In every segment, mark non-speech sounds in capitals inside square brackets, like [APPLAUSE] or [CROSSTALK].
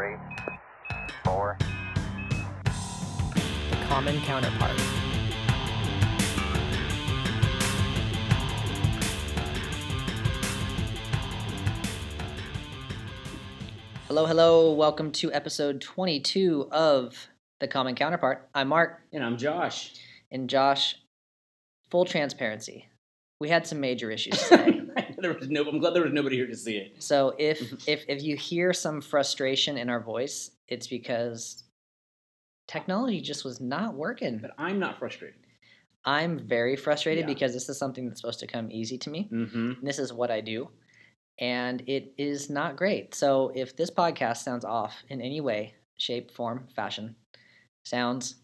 three, four. The common counterpart. Hello, hello. Welcome to episode 22 of The Common Counterpart. I'm Mark, And I'm Josh. and Josh, full transparency. We had some major issues [LAUGHS] today. [LAUGHS] there was no, I'm glad there was nobody here to see it. so if [LAUGHS] if if you hear some frustration in our voice, it's because technology just was not working. But I'm not frustrated. I'm very frustrated Yeah. because this is something that's supposed to come easy to me. Mm-hmm. This is what I do, and it is not great. So if this podcast sounds off in any way, shape, form, fashion, sounds,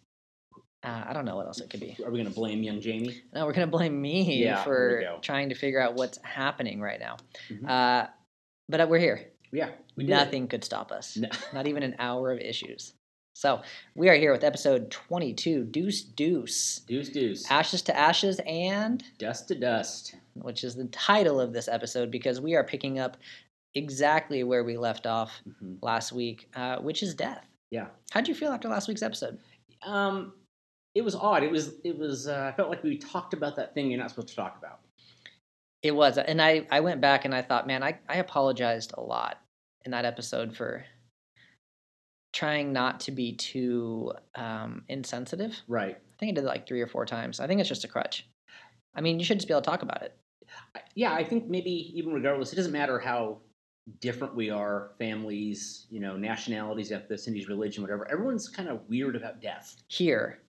uh, I don't know what else it could be. Are we going to blame young Jamie? No, we're gonna blame me Yeah, for trying to figure out what's happening right now. Mhm. Uh, but we're here. Yeah, we did. it. Nothing could stop us. No. [LAUGHS] Not even an hour of issues. So we are here with episode 22, Deuce Deuce, Deuce, deuce. Ashes to Ashes, and Dust to dust. which is the title of this episode because we are picking up exactly where we left off hmm last week, uh, which is death. Yeah. How'd you feel after last week's episode? Um, it was odd. It was. It was. Uh, I felt like we talked about that thing you're not supposed to talk about. It was, and I, I went back and I thought, man, I, I apologized a lot in that episode for trying not to be too um, insensitive. Right. I think I did it like three or four times. I think it's just a crutch. I mean, you should just be able to talk about it. Yeah, I think maybe even regardless, it doesn't matter how different we are, families, you know, nationalities, ethnicities, religion, whatever. Everyone's kind of weird about death. Here,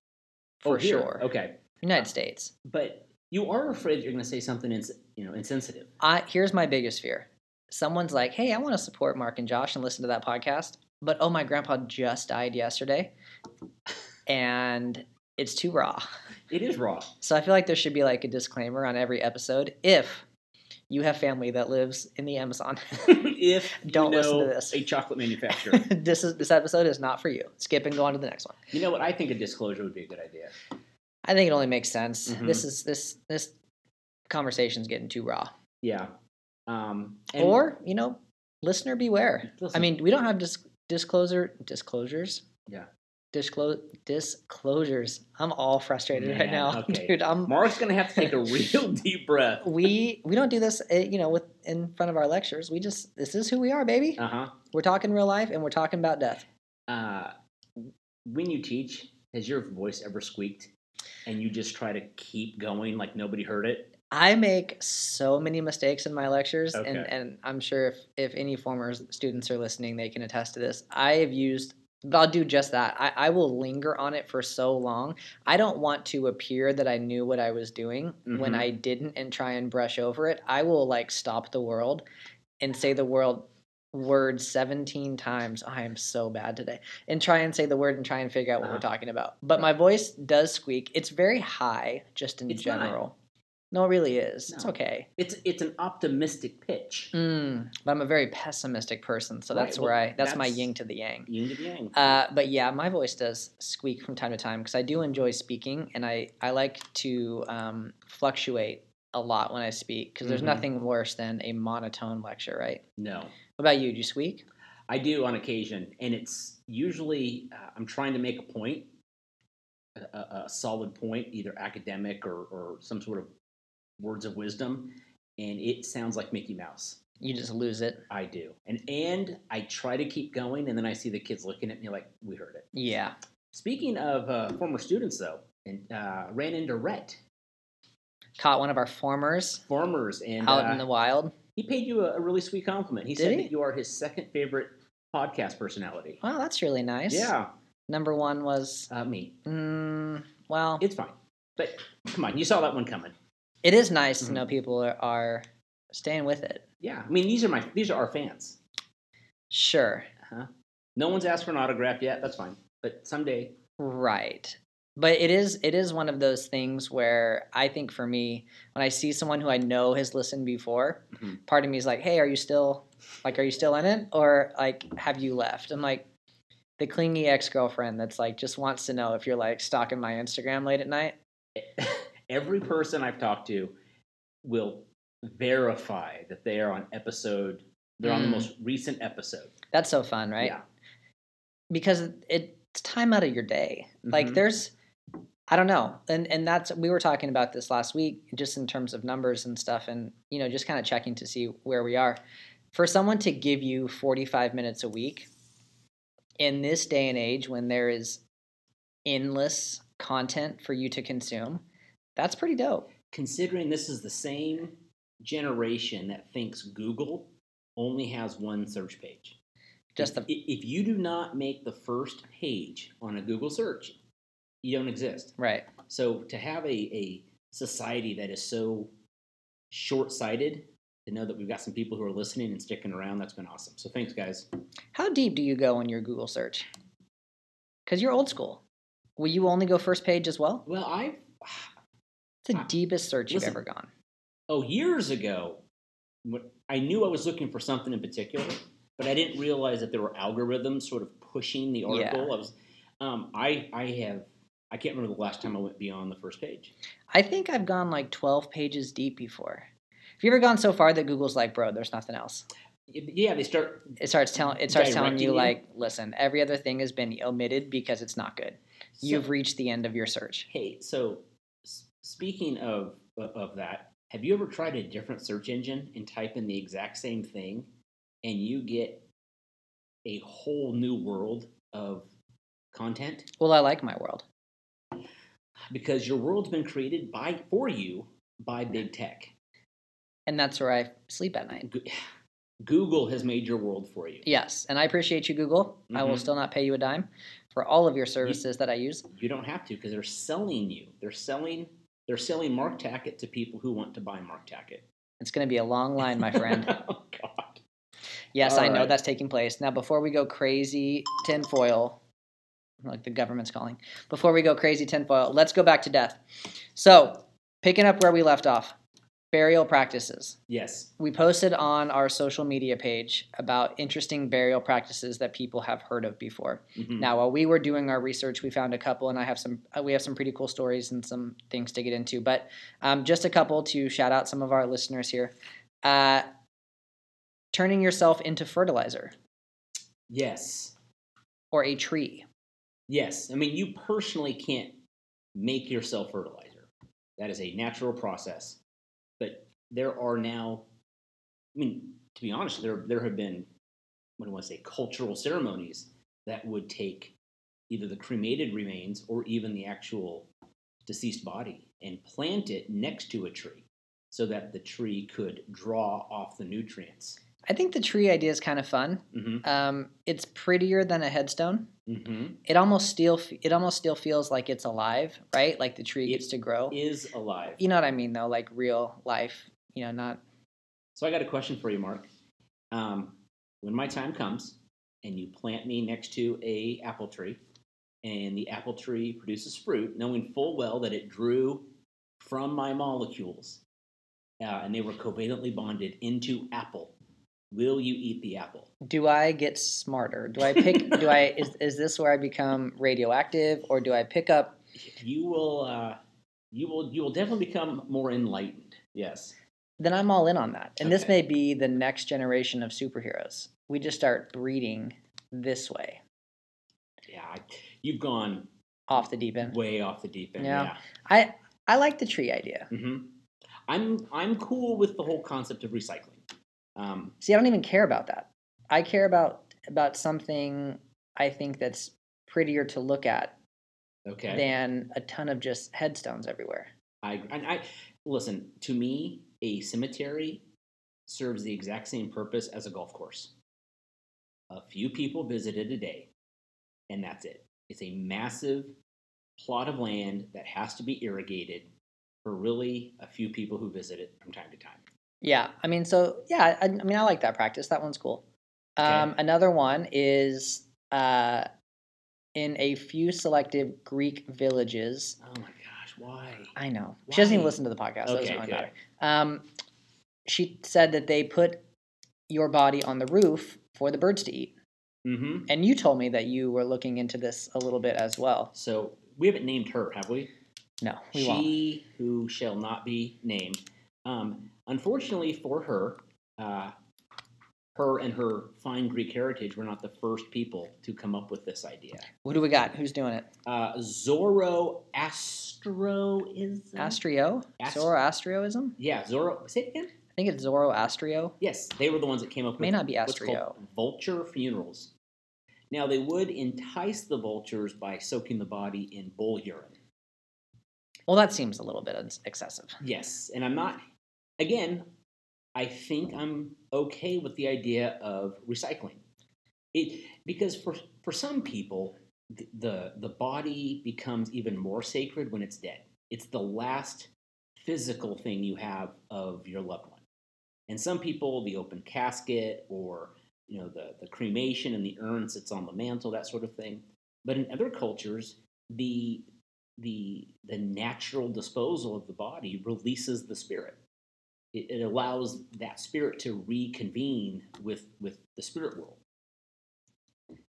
Oh, for Oh, sure. Okay, United uh, States. but you are afraid you're going to say something, ins- you know, insensitive. I here's my biggest fear. Someone's like, "Hey, I want to support Mark and Josh and listen to that podcast." But oh, my grandpa just died yesterday, and it's too raw. It is raw. So I feel like there should be like a disclaimer on every episode if you have family that lives in the Amazon. [LAUGHS] [LAUGHS] if Don't listen to this. a chocolate manufacturer. [LAUGHS] this is this episode is not for you. Skip and go on to the next one. you know what? I think a disclosure would be a good idea. I think it only makes sense. Mhm. This is this this conversation's getting too raw. Yeah. Um, or you know, listener beware. I mean, we don't have dis- disclosure disclosures. Yeah. Disclose disclosures. I'm all frustrated right now, [LAUGHS] okay. dude. I'm. Mark's going to have to take a real [LAUGHS] deep breath. We we don't do this, uh, you know, with in front of our lectures. We just this is who we are, baby. Uh huh. We're talking real life, and we're talking about death. Uh, when you teach, has your voice ever squeaked? And you just try to keep going like nobody heard it? I make so many mistakes in my lectures, and, Okay. and I'm sure if, if any former students are listening, they can attest to this. I have used, but I'll do just that. I, I will linger on it for so long. I don't want to appear that I knew what I was doing when Mhm. I didn't and try and brush over it. I will like stop the world and say the world word 17 times. I am so bad today. And try and say the word and try and figure out what we're Uh-huh. talking about. But my voice does squeak. It's very high just in It's not. No, it really is. It's okay. It's it's an optimistic pitch. Mm, but I'm a very pessimistic person, so Right, that's well, where I that's, my that's- yin to the yang. Yin to the yang. Uh, but yeah, my voice does squeak from time to time because I do enjoy speaking, and I I like to um, fluctuate a lot when I speak because there's Mhm. nothing worse than a monotone lecture, right? no. What about you? Do you squeak? I do on occasion, and it's usually uh, I'm trying to make a point, a, a, a solid point, either academic or, or some sort of words of wisdom, and it sounds like Mickey Mouse. You just lose it. I do, and and I try to keep going, and then I see the kids looking at me like we heard it. Yeah. Speaking of uh, former students, though, and uh, ran into Rhett, Caught one of our formers formers, and out uh, in the wild. he paid you a, a really sweet compliment. He Did said he? that you are his second favorite podcast personality. Wow, that's really nice. Yeah, Number one was, uh, me. mm, well, It's fine. But come on, you saw that one coming. It is nice to Mhm. know people are, are staying with it. Yeah, I mean these are my these are our fans. Sure. No one's asked for an autograph yet. That's fine. But someday, Right. But it is it is one of those things where I think for me, when I see someone who I know has listened before, Mhm. part of me is like, "Hey, are you still like are you still in it or like have you left?" I'm like the clingy ex-girlfriend that's like just wants to know if you're like stalking my Instagram late at night. [LAUGHS] every person I've talked to will verify that they are on episode. They're on the Mm. most recent episode. That's so fun, right? Yeah. because it's time out of your day. Like Mhm. there's I don't know. And and that's we were talking about this last week just in terms of numbers and stuff and you know just kind of checking to see where we are. For someone to give you 45 minutes a week in this day and age when there is endless content for you to consume, that's pretty dope. Considering this is the same generation that thinks Google only has one search page. Just the if, you do not make the first page on a Google search, you don't exist. right. So to have a, a society that is so short sighted, to know that we've got some people who are listening and sticking around, that's been awesome. So thanks, guys. How deep do you go in your Google search? Cuz you're old school. Will you only go first page as well? Well, I It's the I- deepest search you've ever gone. oh years ago, I knew I was looking for something in particular, but I didn't realize that there were algorithms sort of pushing the Yeah. article. I was, um, I I have I can't remember the last time I went beyond the first page. I think I've gone like 12 pages deep before. Have you ever gone so far that Google's like, bro, there's nothing else? Yeah, they start It starts telling it starts telling you you? like, listen, every other thing has been omitted because it's not good. so- You've reached the end of your search. Hey, so speaking of of that, have you ever tried a different search engine and type in the exact same thing, and you get a whole new world of content Well, I like my world. because your world's been created by for you by big tech. And that's where I sleep at night. Go- Google has made your world for you. Yes, and I appreciate you, Google. I will Mhm. still not pay you a dime for all of your services that I use. You don't have to because they're selling you. They're selling. They're selling Mark Tackett to people who want to buy Mark Tackett. It's going to be a long line, my friend. [LAUGHS] oh God. Yes, All I know that's taking place. Now, before we go crazy tinfoil, like the government's calling, before we go crazy tinfoil, let's go back to death. So, picking up where we left off, burial practices. Yes. We posted on our social media page about interesting burial practices that people have heard of before. Mhm. Now, while we were doing our research, we found a couple, and I have some. uh, We have some pretty cool stories and some things to get into. But um, just a couple to shout out some of our listeners here. Uh, turning yourself into fertilizer Yes. or a tree. Yes. I mean, you personally can't make yourself fertilizer. That is a natural process. There are now, I mean, to be honest, there there have been, what do I want to say, cultural ceremonies that would take either the cremated remains or even the actual deceased body and plant it next to a tree so that the tree could draw off the nutrients. I think the tree idea is kind of fun. Mm-hmm. Um, it's prettier than a headstone. Mm-hmm. It almost still it almost still feels like it's alive, right? Like the tree It gets to grow. Is alive. You know what I mean, though, like real life. You know, not So I got a question for you, Mark. Um, when my time comes and you plant me next to a apple tree, and the apple tree produces fruit, knowing full well that it drew from my molecules, uh, and they were covalently bonded into apple, will you eat the apple? do I get smarter? Do I pick? [LAUGHS] do I is is this where I become radioactive, or do I pick up? You will. Uh, you will. You will definitely become more enlightened. Yes. Then I'm all in on that. And this may be the next generation of superheroes. We just start breeding this way, Yeah. You've gone off the deep end. way off the deep end. Yeah. yeah. I I like the tree idea. hmm I'm I'm cool with the whole concept of recycling. Um, See, I don't even care about that. I care about about something I think that's prettier to look at okay, than a ton of just headstones everywhere. I and I listen. To me, a cemetery serves the exact same purpose as a golf course. A few people visit it a day, and that's it. It's a massive plot of land that has to be irrigated for really a few people who visit it from time to time. Yeah, I mean, so yeah, I, I mean, I like that practice. That one's cool. Okay. Um, another one is uh, in a few selective Greek villages. Oh why? I know she doesn't even listen to the podcast. doesn't Okay, really matter. Um, she said that they put your body on the roof for the birds to eat, Mm-hmm. and you told me that you were looking into this a little bit as well. So we haven't named her, have we? No, we won't. she who shall not be named. Um, unfortunately for her, uh, her and her fine Greek heritage were not the first people to come up with this idea. What do we got? Who's doing it? Uh, Zoroastrianism. Astrio? Ast- Zoroastrioism? yeah, Zoro. Say it again. I think it's Zoroastrio. Yes, they were the ones that came up May with not be Astrio. vulture funerals. Now they would entice the vultures by soaking the body in bull urine. Well, that seems a little bit excessive. Yes, and I'm not. Again, I think I'm okay with the idea of recycling. It because for for some people, th- the the body becomes even more sacred when it's dead. It's the last physical thing you have of your loved one. And some people, the open casket or you know the the cremation and the urn sits on the mantle, that sort of thing. But in other cultures, the the the natural disposal of the body releases the spirit. It, it allows that spirit to reconvene with with the spirit world.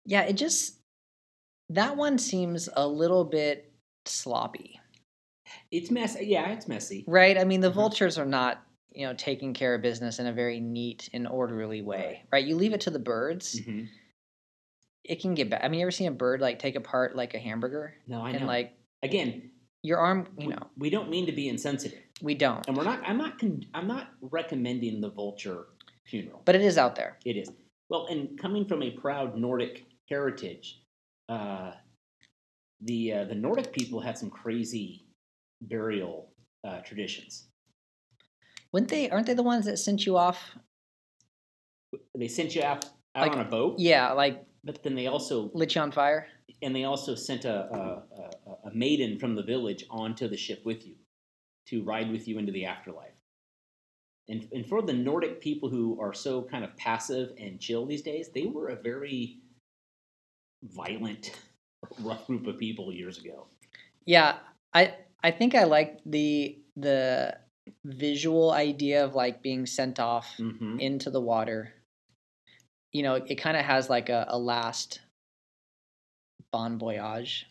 Yeah, it just that one seems a little bit sloppy, It's messy. Yeah, it's messy. right? I mean, the Mhm. vultures are not, you know, taking care of business in a very neat and orderly way, right? You leave it to the birds, Mhm. it can get bad. I mean, you ever seen a bird like take apart like a hamburger No, I and know. like Again, your arm? You we- know, we don't mean to be insensitive, we don't, and we're not. I'm not. Con- I'm not recommending the vulture funeral. but it is out there. It is. Well, and coming from a proud Nordic heritage, uh, the uh, the Nordic people had some crazy burial uh, traditions. Wouldn't they? Aren't they the ones that sent you off? They sent you out, out Like- on a boat, Yeah, like but then they also lit you on fire. and they also sent a, a, a, a maiden from the village onto the ship with you to ride with you into the afterlife. And, and for the Nordic people who are so kind of passive and chill these days, they were a very violent, rough group of people years ago. Yeah, I I think I like the the visual idea of like being sent off hmm into the water. You know, it kind of has like a, a last bon voyage,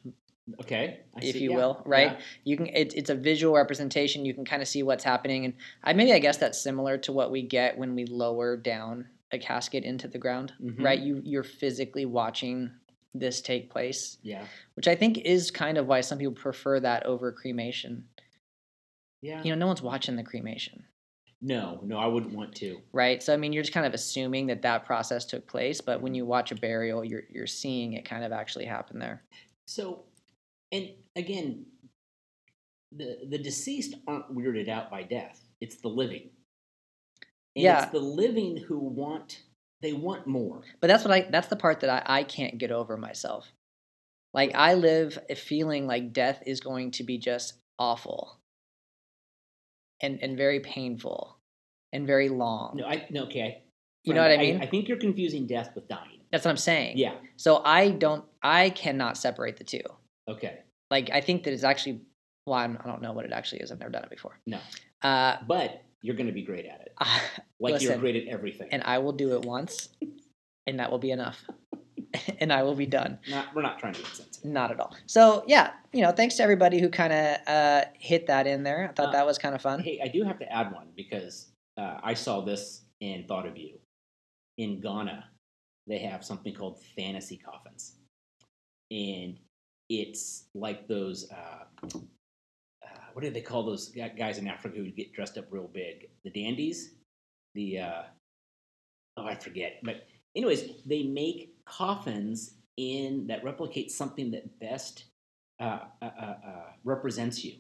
Okay, I if see, you yeah, will, right? yeah. You can it, it's a visual representation. You can kind of see what's happening, and I maybe I guess that's similar to what we get when we lower down a casket into the ground, Mhm. right? You you're physically watching this take place, Yeah, which I think is kind of why some people prefer that over cremation. yeah. You know, no one's watching the cremation. no, no, I wouldn't want to. right? So I mean, you're just kind of assuming that that process took place, but Mm-hmm. when you watch a burial, you're you're seeing it kind of actually happen there. So, and again, the the deceased aren't weirded out by death. It's the living. And Yeah. it's the living who want they want more. But that's what I that's the part that I, I can't get over myself. Like I live a feeling like death is going to be just awful and and very painful and very long. No, I no, okay. You know what I mean? I, think you're confusing death with dying. That's what I'm saying. Yeah. So I don't I cannot separate the two. Okay. Like I think that it's actually well, I'm, I don't know what it actually is. I've never done it before. No. Uh, But you're going to be great at it. [LAUGHS] Like you're great at everything. and I will do it once, and that will be enough, [LAUGHS] and I will be done. not we're not trying to be insensitive. Not at all. So yeah, you know, thanks to everybody who kind of uh, hit that in there. I thought Uh, that was kind of fun. Hey, I do have to add one because uh, I saw this and thought of you. In Ghana, they have something called fantasy coffins, and it's like those. Uh, uh, what do they call those guys in Africa who get dressed up real big? The dandies. The uh, oh, I forget. But anyways, they make coffins in that replicate something that best uh, uh, uh, uh, represents you.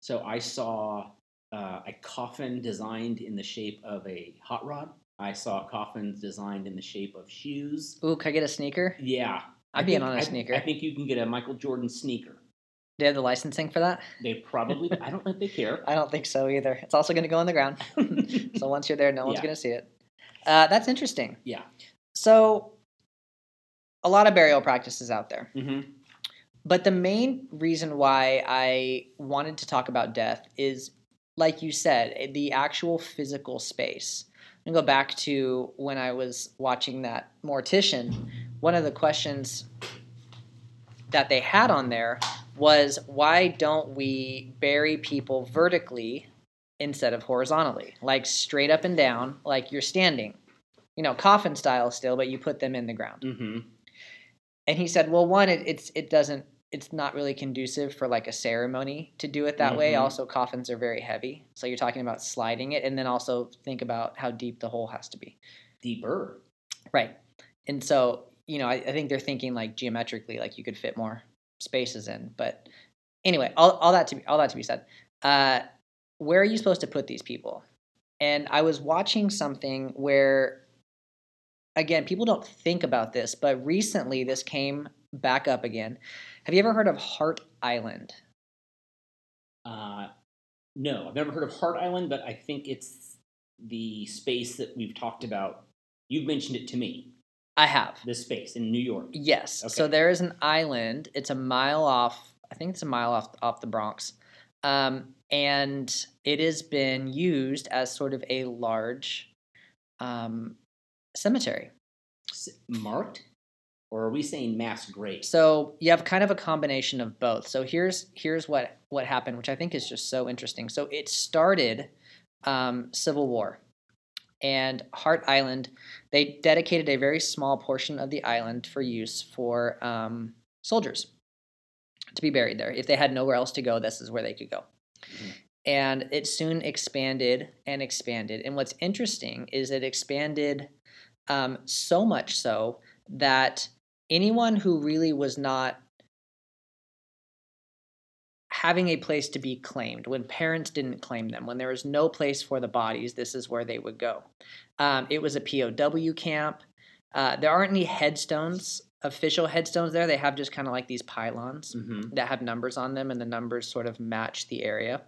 So I saw uh, a coffin designed in the shape of a hot rod. I saw coffins designed in the shape of shoes. Ooh, can I get a sneaker? Yeah, I'd be in on a I- sneaker. I think you can get a Michael Jordan sneaker. Do they have the licensing for that? They probably. I don't think they care. [LAUGHS] I don't think so either. It's also going to go on the ground. [LAUGHS] so once you're there, no one's Yeah. going to see it. Uh, that's interesting. Yeah. So a lot of burial practices out there. hmm But the main reason why I wanted to talk about death is, like you said, eh, the actual physical space. I'm gonna go back to when I was watching that mortician. One of the questions that they had on there was why don't we bury people vertically instead of horizontally, like straight up and down, like you're standing, you know, coffin style still, but you put them in the ground. Mm-hmm. And he said, well, one, it, it's it doesn't it's not really conducive for like a ceremony to do it that way. Mhm. Also, coffins are very heavy, so you're talking about sliding it, and then also think about how deep the hole has to be. Deeper. Right. And so, you know, I, I think they're thinking like geometrically, like you could fit more spaces in. But anyway, all, all that to be all that to be said. Uh, where are you supposed to put these people? And I was watching something where again, people don't think about this, but recently this came back up again. Have you ever heard of Hart Island? Uh, no, I've never heard of Hart Island, but I think it's the space that we've talked about. You've mentioned it to me. I have. This space in New York. Yes. So there is an island. It's a mile off. I think it's a mile off off the Bronx, um, and it has been used as sort of a large um, cemetery. S- marked, or are we saying mass grave? So you have kind of a combination of both. So here's here's what what happened, which I think is just so interesting. So it started um, Civil War, and Hart Island. They dedicated a very small portion of the island for use for um, soldiers to be buried there. If they had nowhere else to go, this is where they could go. Mhm. And it soon expanded and expanded. And what's interesting is it expanded um, so much so that anyone who really was not having a place to be claimed, when parents didn't claim them, when there was no place for the bodies, this is where they would go. Um, it was a POW camp. Uh, there aren't any headstones, official headstones there. They have just kind of like these pylons Mm-hmm. that have numbers on them, and the numbers sort of match the area.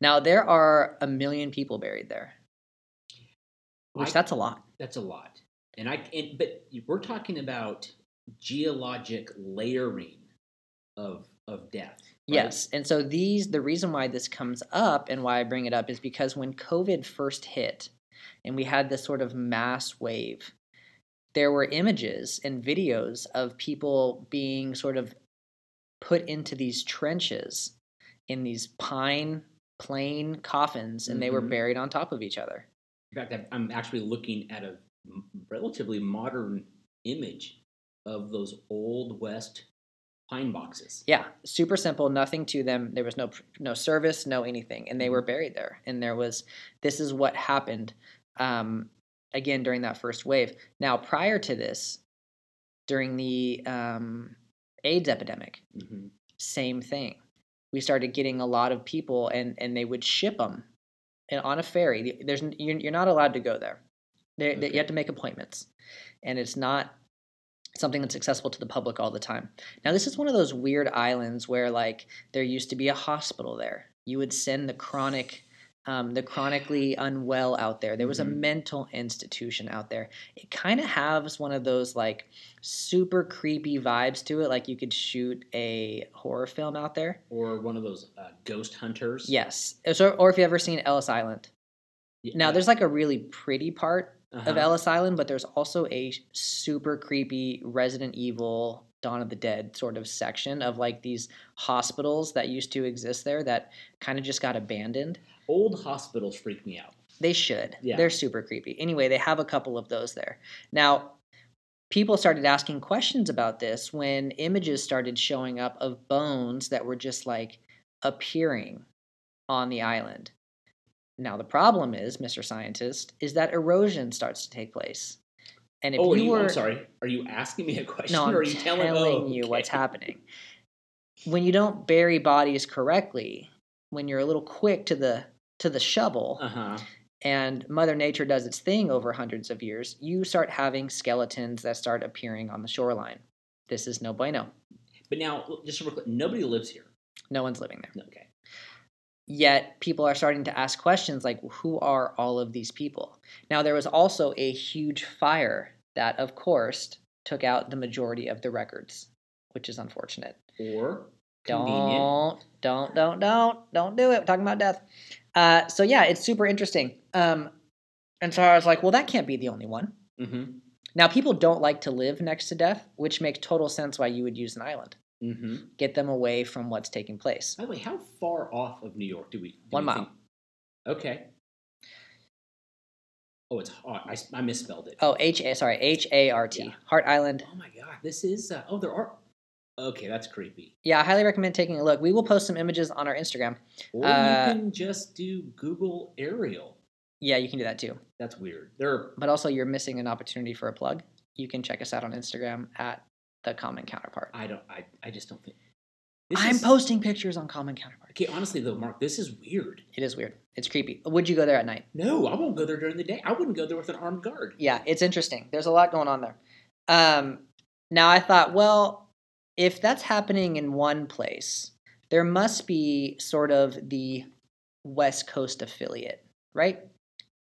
Now, there are a million people buried there, which I- that's a lot. That's a lot. And I and, but we're talking about geologic layering of of death. right? Yes. And so these the reason why this comes up and why I bring it up is because when COVID first hit and we had this sort of mass wave, there were images and videos of people being sort of put into these trenches in these pine plain coffins and they were Mhm. buried on top of each other. In fact, I'm actually looking at a relatively modern image of those old west pine boxes. Yeah, super simple, nothing to them. There was no no service, no anything, and they were Mhm. buried there. And there was this is what happened um, again during that first wave. Now, prior to this, during the um, AIDS epidemic, hmm same thing. We started getting a lot of people, and and they would ship them and on a ferry. There's you're, you're not allowed to go there. They, they- Okay. You have to make appointments, and it's not something that's accessible to the public all the time. Now, this is one of those weird islands where like there used to be a hospital there. You would send the chronic. Um, the chronically unwell out there. There was a Mhm. mental institution out there. It kind of has one of those like super creepy vibes to it, like you could shoot a horror film out there. Or one of those uh, ghost hunters. Yes. So, or if you've ever seen Ellis Island. Yeah, Now, there's like a really pretty part uh-huh. of Ellis Island, but there's also a super creepy Resident Evil Dawn of the Dead sort of section of like these hospitals that used to exist there that kind of just got abandoned. old hospitals freak me out. They should. Yeah. They're super creepy. Anyway, they have a couple of those there. Now, people started asking questions about this when images started showing up of bones that were just like appearing on the island. Now, the problem is, Mr. Scientist, is that erosion starts to take place. And if oh, you you, were I'm sorry. Are you asking me a [LAUGHS] question, no, I'm or are you telling, telling, oh, you what's happening. When you don't bury bodies correctly, when you're a little quick to the to the shovel, Uh-huh. and Mother Nature does its thing over hundreds of years, you start having skeletons that start appearing on the shoreline. This is no bueno. But now, just real quick, nobody lives here. No one's living there. Okay. Yet people are starting to ask questions like, who are all of these people? Now, there was also a huge fire that, of course, took out the majority of the records, which is unfortunate. Or convenient. Don't, don't, don't, don't, don't do it. We're talking about death. Uh, so yeah, it's super interesting. Um, and so I was like, well, that can't be the only one. Mm-hmm. Now, people don't like to live next to death, which makes total sense why you would use an island. Mm-hmm. Get them away from what's taking place. By the way, how far off of New York do we? Do One we mile. think- Okay. Oh, it's Hart. I misspelled it. Oh, H A. Sorry, H A R T. Yeah. Hart Island. Oh my god, this is. Uh, oh, there are. Okay, that's creepy. Yeah, I highly recommend taking a look. We will post some images on our Instagram. Or Uh, you can just do Google aerial. Yeah, you can do that too. That's weird. There are But also, you're missing an opportunity for a plug. You can check us out on Instagram at the Common Counterpart. I don't. I. I just don't think. This I'm is- posting pictures on Common Counterpart. Okay, honestly though, Mark, this is weird. It is weird. It's creepy. Would you go there at night? No, I won't go there during the day. I wouldn't go there with an armed guard. Yeah, it's interesting. There's a lot going on there. Um, now I thought, well, if that's happening in one place, there must be sort of the West Coast affiliate, right?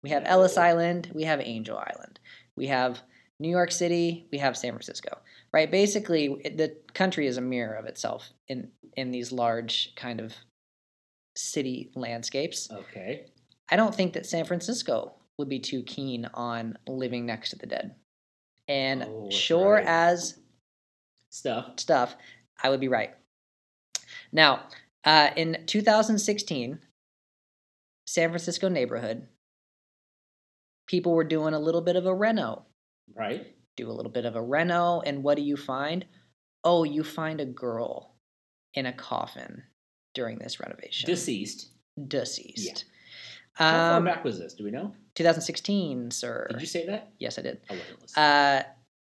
We have Ellis Island, we have Angel Island, we have New York City, we have San Francisco, right? Basically, the country is a mirror of itself in in these large kind of city landscapes. Okay. I don't think that San Francisco would be too keen on living next to the dead. And Oh, sure right. as Stuff. stuff, I would be right. Now, uh, in 2016, San Francisco neighborhood, people were doing a little bit of a reno. Right. Do a little bit of a reno, and what do you find? Oh, you find a girl in a coffin during this renovation. Deceased. Deceased. How far Um, back was this? Do we know? 2016, sir. Did you say that? Yes, I did. I wasn't listening. Uh,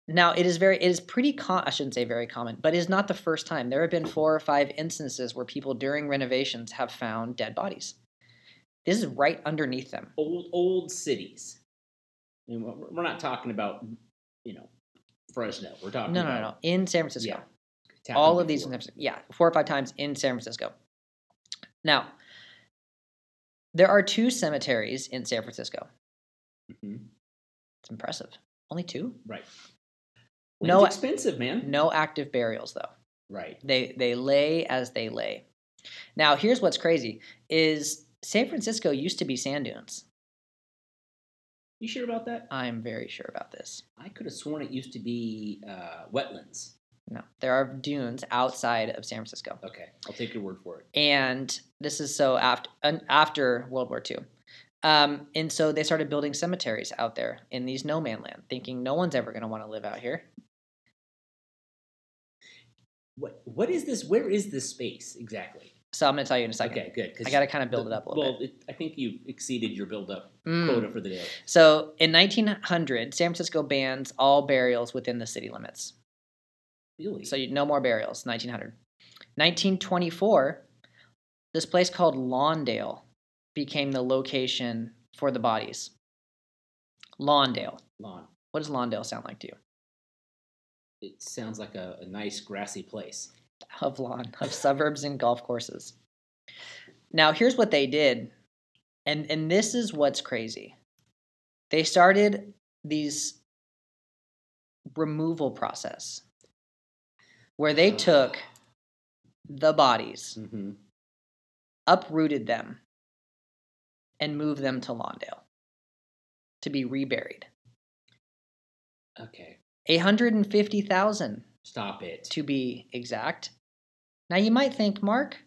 now it is very, it is pretty. Com- I shouldn't say very common, but it is not the first time. There have been four or five instances where people during renovations have found dead bodies. This is right underneath them. old old cities. I mean, we're not talking about you know Fresno. We're talking No, no, about no, no. In San Francisco, Yeah. all of these, in. San Francisco. yeah, four or five times in San Francisco. Now, there are two cemeteries in San Francisco. Mhm. It's impressive. Only two. Right. No, expensive, man. No active burials though. Right. They they lay as they lay. Now, here's what's crazy: is San Francisco used to be sand dunes. You sure about that? I'm very sure about this. I could have sworn it used to be uh, wetlands. No, there are dunes outside of San Francisco, Okay, I'll take your word for it. and this is so after after World War II. Um, and so they started building cemeteries out there in these no man land, thinking no one's ever going to want to live out here. What What is this? Where is this space exactly? So I'm going to tell you in a second. Okay, good. I got to kind of build the- it up a little well, bit. it, I think you've exceeded your build-up Mm. quota for the day. So in 1900, San Francisco bans all burials within the city limits. Really? So you, no more burials, 1900. 1924, this place called Lawndale became the location for the bodies. Lawndale. lawn. What does Lawndale sound like to you? It sounds like a, a nice grassy place. Of lawn, of suburbs and golf courses. Now, here's what they did, and, and this is what's crazy. They started these removal process where they took the bodies Mm-hmm. uprooted them and moved them to Lawndale to be reburied. Okay, 850,000 stop it. to be exact. Now you might think, Mark,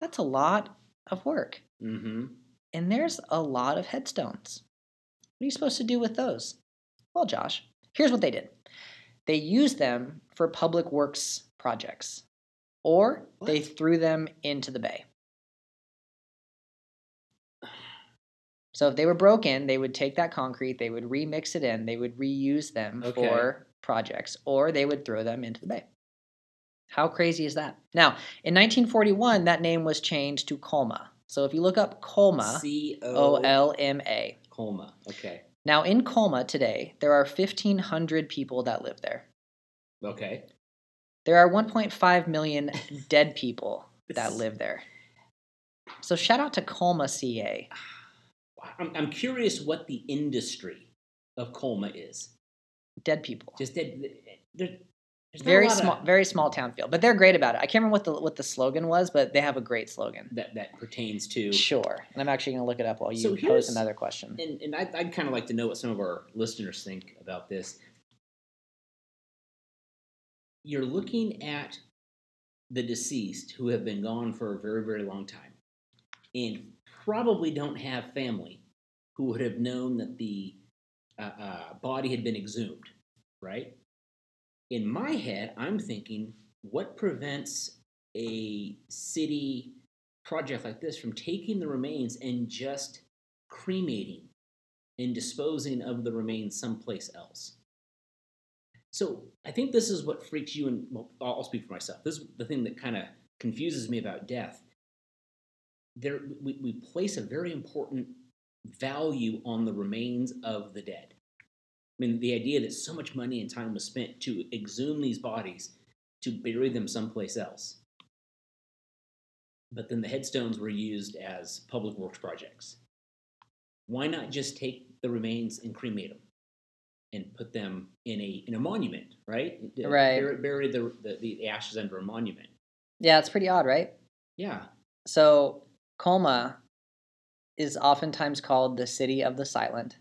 that's a lot of work. Mm-hmm. And there's a lot of headstones. What are you supposed to do with those? Well, Josh, here's what they did. They used them for public works projects or they threw them into the bay. So if they were broken, they would take that concrete, they would remix it in, they would reuse them Okay. for projects, or they would throw them into the bay. How crazy is that? Now, in 1941, that name was changed to Colma. So if you look up Colma, C O L M A. Colma. Okay. Now, in Colma today, there are 1,500 people that live there. Okay. There are 1.5 million [LAUGHS] dead people that live there. So shout out to Colma, CA. [SIGHS] I'm, I'm curious what the industry of Colma is. Dead people. Just there, there's very lot of- small, very small town feel, but they're great about it. I can't remember what the what the slogan was, but they have a great slogan. that that pertains to. Sure, and I'm actually going to look it up while you So pose another question. And, and I'd, I'd kind of like to know what some of our listeners think about this. You're looking at the deceased who have been gone for a very, very long time and probably don't have family who would have known that the uh, uh, body had been exhumed, right? In my head, I'm thinking, what prevents a city project like this from taking the remains and just cremating and disposing of the remains someplace else? So I think this is what freaks you and well, I'll speak for myself. This is the thing that kind of confuses me about death. There, we, we place a very important value on the remains of the dead. I mean, the idea that so much money and time was spent to exhume these bodies to bury them someplace else. But then the headstones were used as public works projects. Why not just take the remains and cremate them and put them in a in a monument, right? Right. Bury, bury the, the the ashes under a monument. Yeah, it's pretty odd, right? Yeah. So Colma is oftentimes called the city of the silent,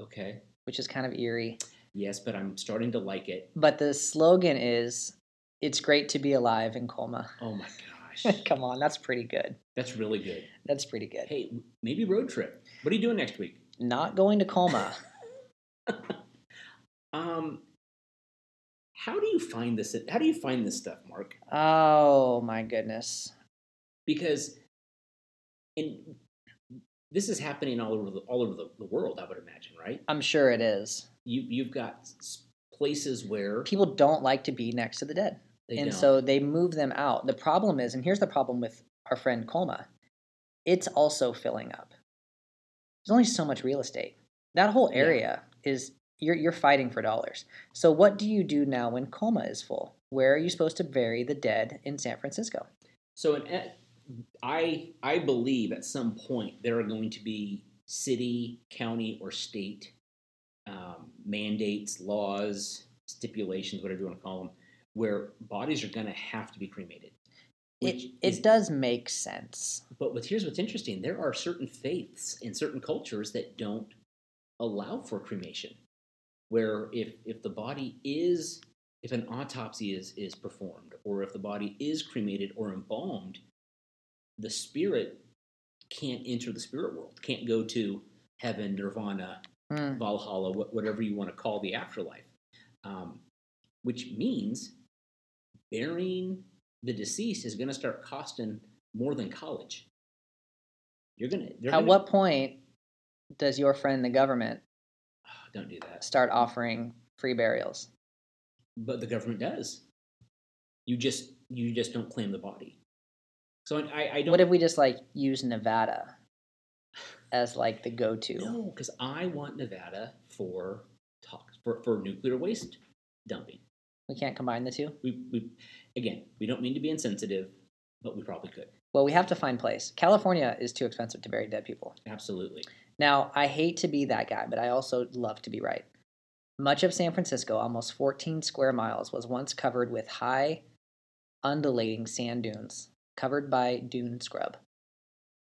Okay. which is kind of eerie. Yes, but I'm starting to like it. But the slogan is "It's great to be alive in Colma." Oh my gosh, [LAUGHS] Come on, that's pretty good. that's really good. That's pretty good. Hey, maybe road trip. What are you doing next week? Not going to Colma. [LAUGHS] Um, how do you find this? How do you find this stuff, Mark? oh my goodness. Because, in this is happening all over the all over the, the world. I would imagine, right? I'm sure it is. You you've got places where People don't like to be next to the dead. they and don't. so they move them out. The problem is, and here's the problem with our friend Colma, it's also filling up. There's only so much real estate. That whole Yeah. area is you're you're fighting for dollars. So what do you do now when Colma is full? Where are you supposed to bury the dead in San Francisco? So, in, I I believe at some point there are going to be city, county, or state um, mandates, laws, stipulations, whatever you want to call them, where bodies are going to have to be cremated. Which It is- it does make sense. But what, here's what's interesting: there are certain faiths in certain cultures that don't allow for cremation. Where if if the body is if an autopsy is is performed, or if the body is cremated or embalmed, the spirit can't enter the spirit world, can't go to heaven, nirvana, Hmm. Valhalla, wha- whatever you want to call the afterlife. Um, which means burying the deceased is going to start costing more than college. You're gonna. At gonna- what point does your friend the government Ah, don't do that. start offering free burials? But the government does. You just you just don't claim the body. So I, I don't. What if we just like use Nevada as like the go-to? No, because I want Nevada for talk for, for nuclear waste dumping. We can't combine the two. We, we again, we don't mean to be insensitive, but we probably could. Well, we have to find place. California is too expensive to bury dead people. Absolutely. Now, I hate to be that guy, but I also love to be right. Much of San Francisco, almost 14 square miles, was once covered with high, undulating sand dunes, covered by dune scrub.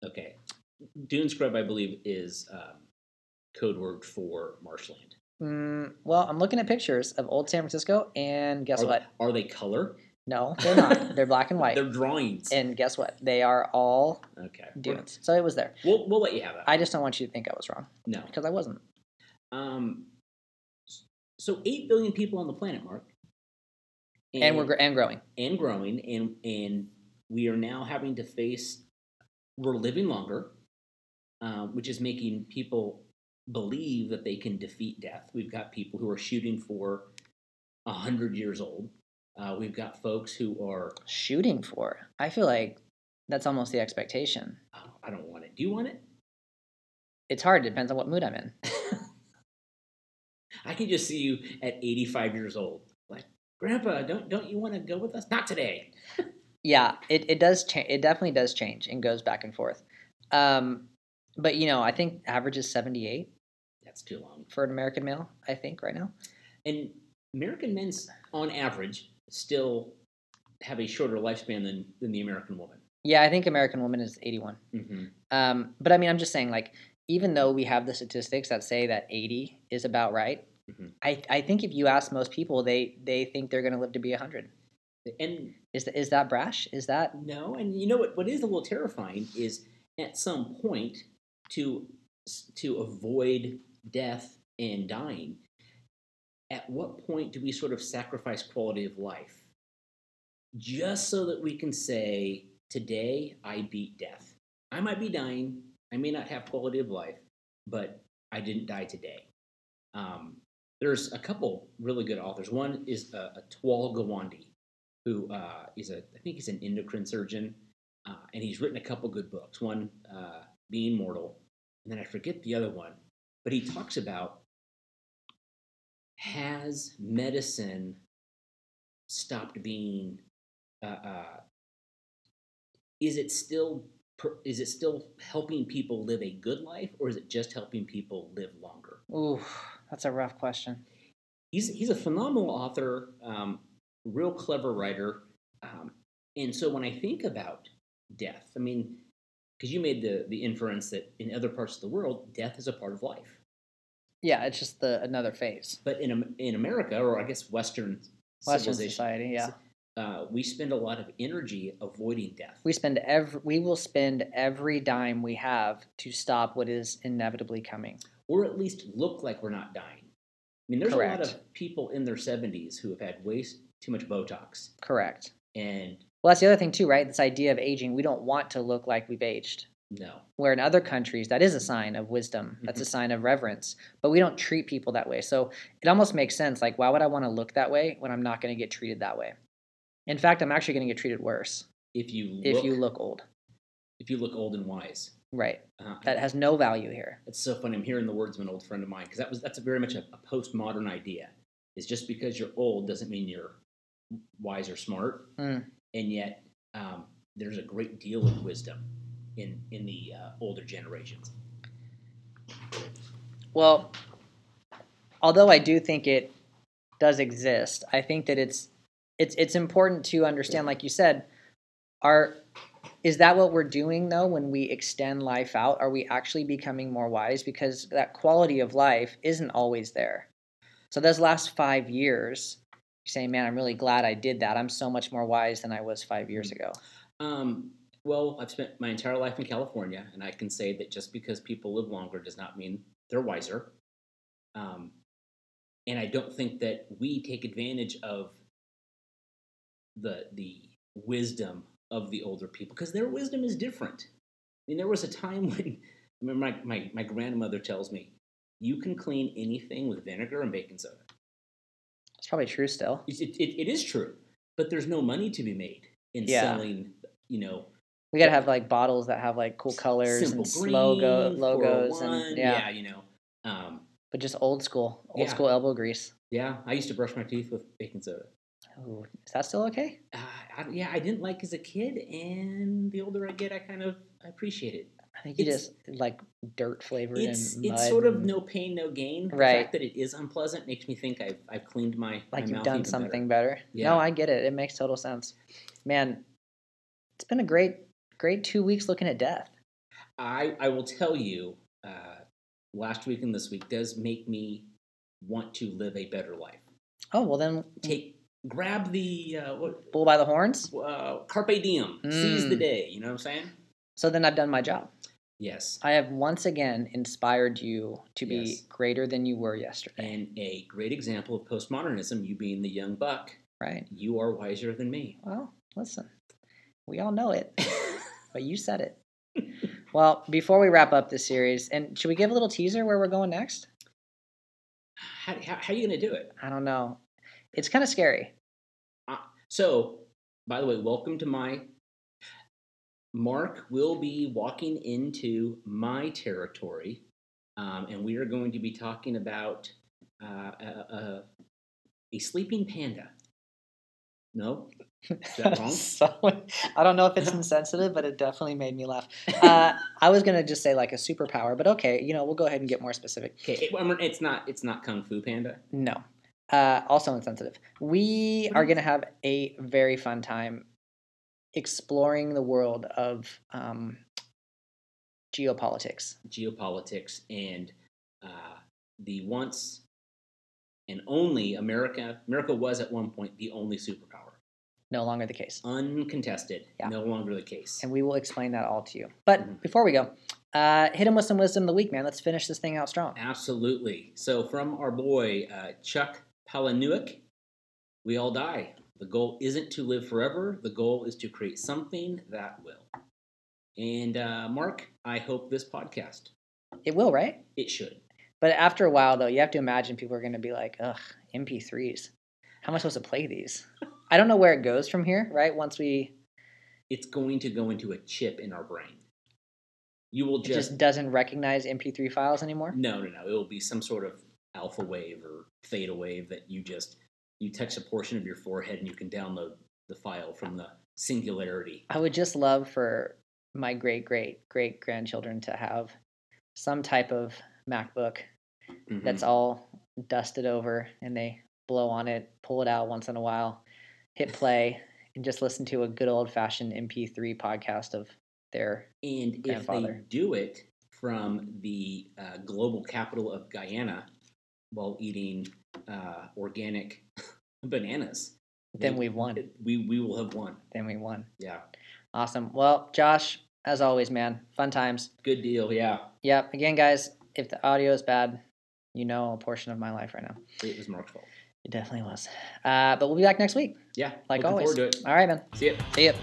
Okay. Dune scrub, I believe, is um, code word for marshland. Mm, well, I'm looking at pictures of old San Francisco, and guess are, what? Are they color? No, they're not. [LAUGHS] they're black and white. They're drawings. And guess what? They are all okay. dunes. So it was there. We'll, we'll let you have that. I just don't want you to think I was wrong no. because I wasn't. Um, so eight billion people on the planet, Mark, And, we're gr- and growing. and growing, and and we are now having to face. We're living longer, um, which is making people believe that they can defeat death. We've got people who are shooting for hundred years old. Uh, we've got folks who are. Shooting for. I feel like that's almost the expectation. Oh, I don't want it. Do you want it? It's hard. It depends on what mood I'm in. [LAUGHS] I can just see you at eighty-five years old, like Grandpa. Don't don't you want to go with us? Not today. [LAUGHS] Yeah, it, it does change. It definitely does change and goes back and forth. Um, but you know, I think average is 78 That's too long. for an American male. I think right now. And American men, on average, still have a shorter lifespan than, than the American woman. Yeah, I think American woman is 81. Mm-hmm. Um, but I mean, I'm just saying, like, even though we have the statistics that say that 80 is about right, Mhm. I, I think if you ask most people, they they think they're going to live to be 100. And Is th- is that brash? Is that no, and you know what? What is a little terrifying is at some point to to avoid death and dying, at what point do we sort of sacrifice quality of life just so that we can say, today I beat death? I might be dying, I may not have quality of life, but I didn't die today. Um, there's a couple really good authors. One is uh, Atul Gawande, who uh, is a, I think he's an endocrine surgeon, uh, and he's written a couple good books. One, uh, Being Mortal, and then I forget the other one, but he talks about has medicine stopped being uh, uh, is it still is it still helping people live a good life or is it just helping people live longer Ooh, that's a rough question. he's he's a phenomenal author um, real clever writer um, and so when i think about death i mean because you made the the inference that in other parts of the world death is a part of life Yeah, it's just the another phase. but in in america or i guess western Western society, yeah. uh, we spend a lot of energy avoiding death We spend every we will spend every dime we have to stop what is inevitably coming. or at least look like we're not dying. I mean, there's a lot of people in their 70s who have had s- too much Botox, Correct. and Well, that's the other thing too, right? This idea of aging. We don't want to look like we've aged. no, Where in other countries, that is a sign of wisdom. That's a sign of reverence. But we don't treat people that way. So it almost makes sense. Like, why would I want to look that way when I'm not going to get treated that way? In fact, I'm actually going to get treated worse if you look, if you look old. if you look old and wise, Right. uh, That has no value here. it's so funny. I'm hearing the words of an old friend of mine because that was that's a very much a, a postmodern idea. Is just because you're old doesn't mean you're wise or smart, Mm. and yet um, there's a great deal of wisdom in in the uh, older generations. Well, although I do think it does exist, I think that it's it's it's important to understand, like you said, are is that what we're doing though when we extend life out? Are we actually becoming more wise? Because that quality of life isn't always there. So those last five years, saying, man, I'm really glad I did that. I'm so much more wise than I was five years ago. Um, well, I've spent my entire life in California, and I can say that just because people live longer does not mean they're wiser. Um, and I don't think that we take advantage of the the wisdom of the older people because their wisdom is different. I mean, there was a time [LAUGHS] when I remember my, my, my grandmother tells me, "You can clean anything with vinegar and baking soda." It's probably true still. It, it, it is true, but there's no money to be made in Yeah. selling, you know, We gotta have like bottles that have like cool colors and logo logos and yeah. you know. Um, but just old school, old Yeah. school elbow grease. yeah, I used to brush my teeth with baking soda. Ooh, is that still okay? Uh, I, yeah, I didn't like as a kid, and the older I get, I kind of appreciate it. I think you It's- just like dirt flavored It's and it's sort of and no pain, no gain. Right. The fact that it is unpleasant makes me think I've I've cleaned my like my you've done even better. something better. Yeah. No, I get it. It makes total sense. Man, it's been a great, great two weeks looking at death. I I will tell you, uh, last week and this week does make me want to live a better life. Oh well, then Take grab the uh, what bull by the horns. uh, carpe diem, seize the Mm. day. You know what I'm saying? So then I've done my job. Yes. I have once again inspired you to be Yes. greater than you were yesterday. And a great example of postmodernism, you being the young buck, Right. you are wiser than me. Well, listen, we all know it, [LAUGHS] but you said it. well, before we wrap up this series, and should we give a little teaser where we're going next? how, how, how are you going to do it? I don't know. It's kind of scary. Uh, so, by the way, welcome to my. Mark will be walking into my territory, um, and we are going to be talking about uh, a, a, a sleeping panda. No? Is that wrong? [LAUGHS] so, I don't know if it's insensitive, but it definitely made me laugh. Uh, I was gonna just say like a superpower, but okay, you know, we'll go ahead and get more specific. Okay, it, it's not. It's not kung fu panda. No, uh, also insensitive. We are gonna have a very fun time exploring the world of um, geopolitics. geopolitics and uh, the once and only America. America was at one point the only superpower, No longer the case. uncontested. Yeah. No longer the case. and we will explain that all to you. But Mhm. before we go, Uh, hit him with some wisdom of the week, man. Let's finish this thing out strong. Absolutely. So, from our boy uh, Chuck Palahniuk, we all die. The goal isn't to live forever. The goal is to create something that will. And uh, Mark, I hope this podcast. It will, right? It should. But after a while, though, you have to imagine people are going to be like, ugh, MP3s. How am I supposed to play these? I don't know where it goes from here, right? Once we. It's going to go into a chip in our brain. You will It just, just doesn't recognize MP3 files anymore. no, no, no. It will be some sort of alpha wave or theta wave that you just you touch a portion of your forehead and you can download the file from the singularity. I would just love for my great great great grandchildren to have some type of MacBook that's Mhm. all dusted over and they blow on it, pull it out once in a while, hit play, and just listen to a good old fashioned MP3 podcast of their. And if they do it from the uh, global capital of Guyana while eating uh, organic [LAUGHS] bananas, Then they- we've won. We we will have won. Then we won. Yeah, Awesome. Well, Josh, as always, man, fun times. good deal. Yeah, Yep. Again, guys, if the audio is bad, you know a portion of my life right now. it was Mark's fault. It definitely was. Uh, but we'll be back next week, Yeah, like always. Forward to it. All right, man. See ya. See ya.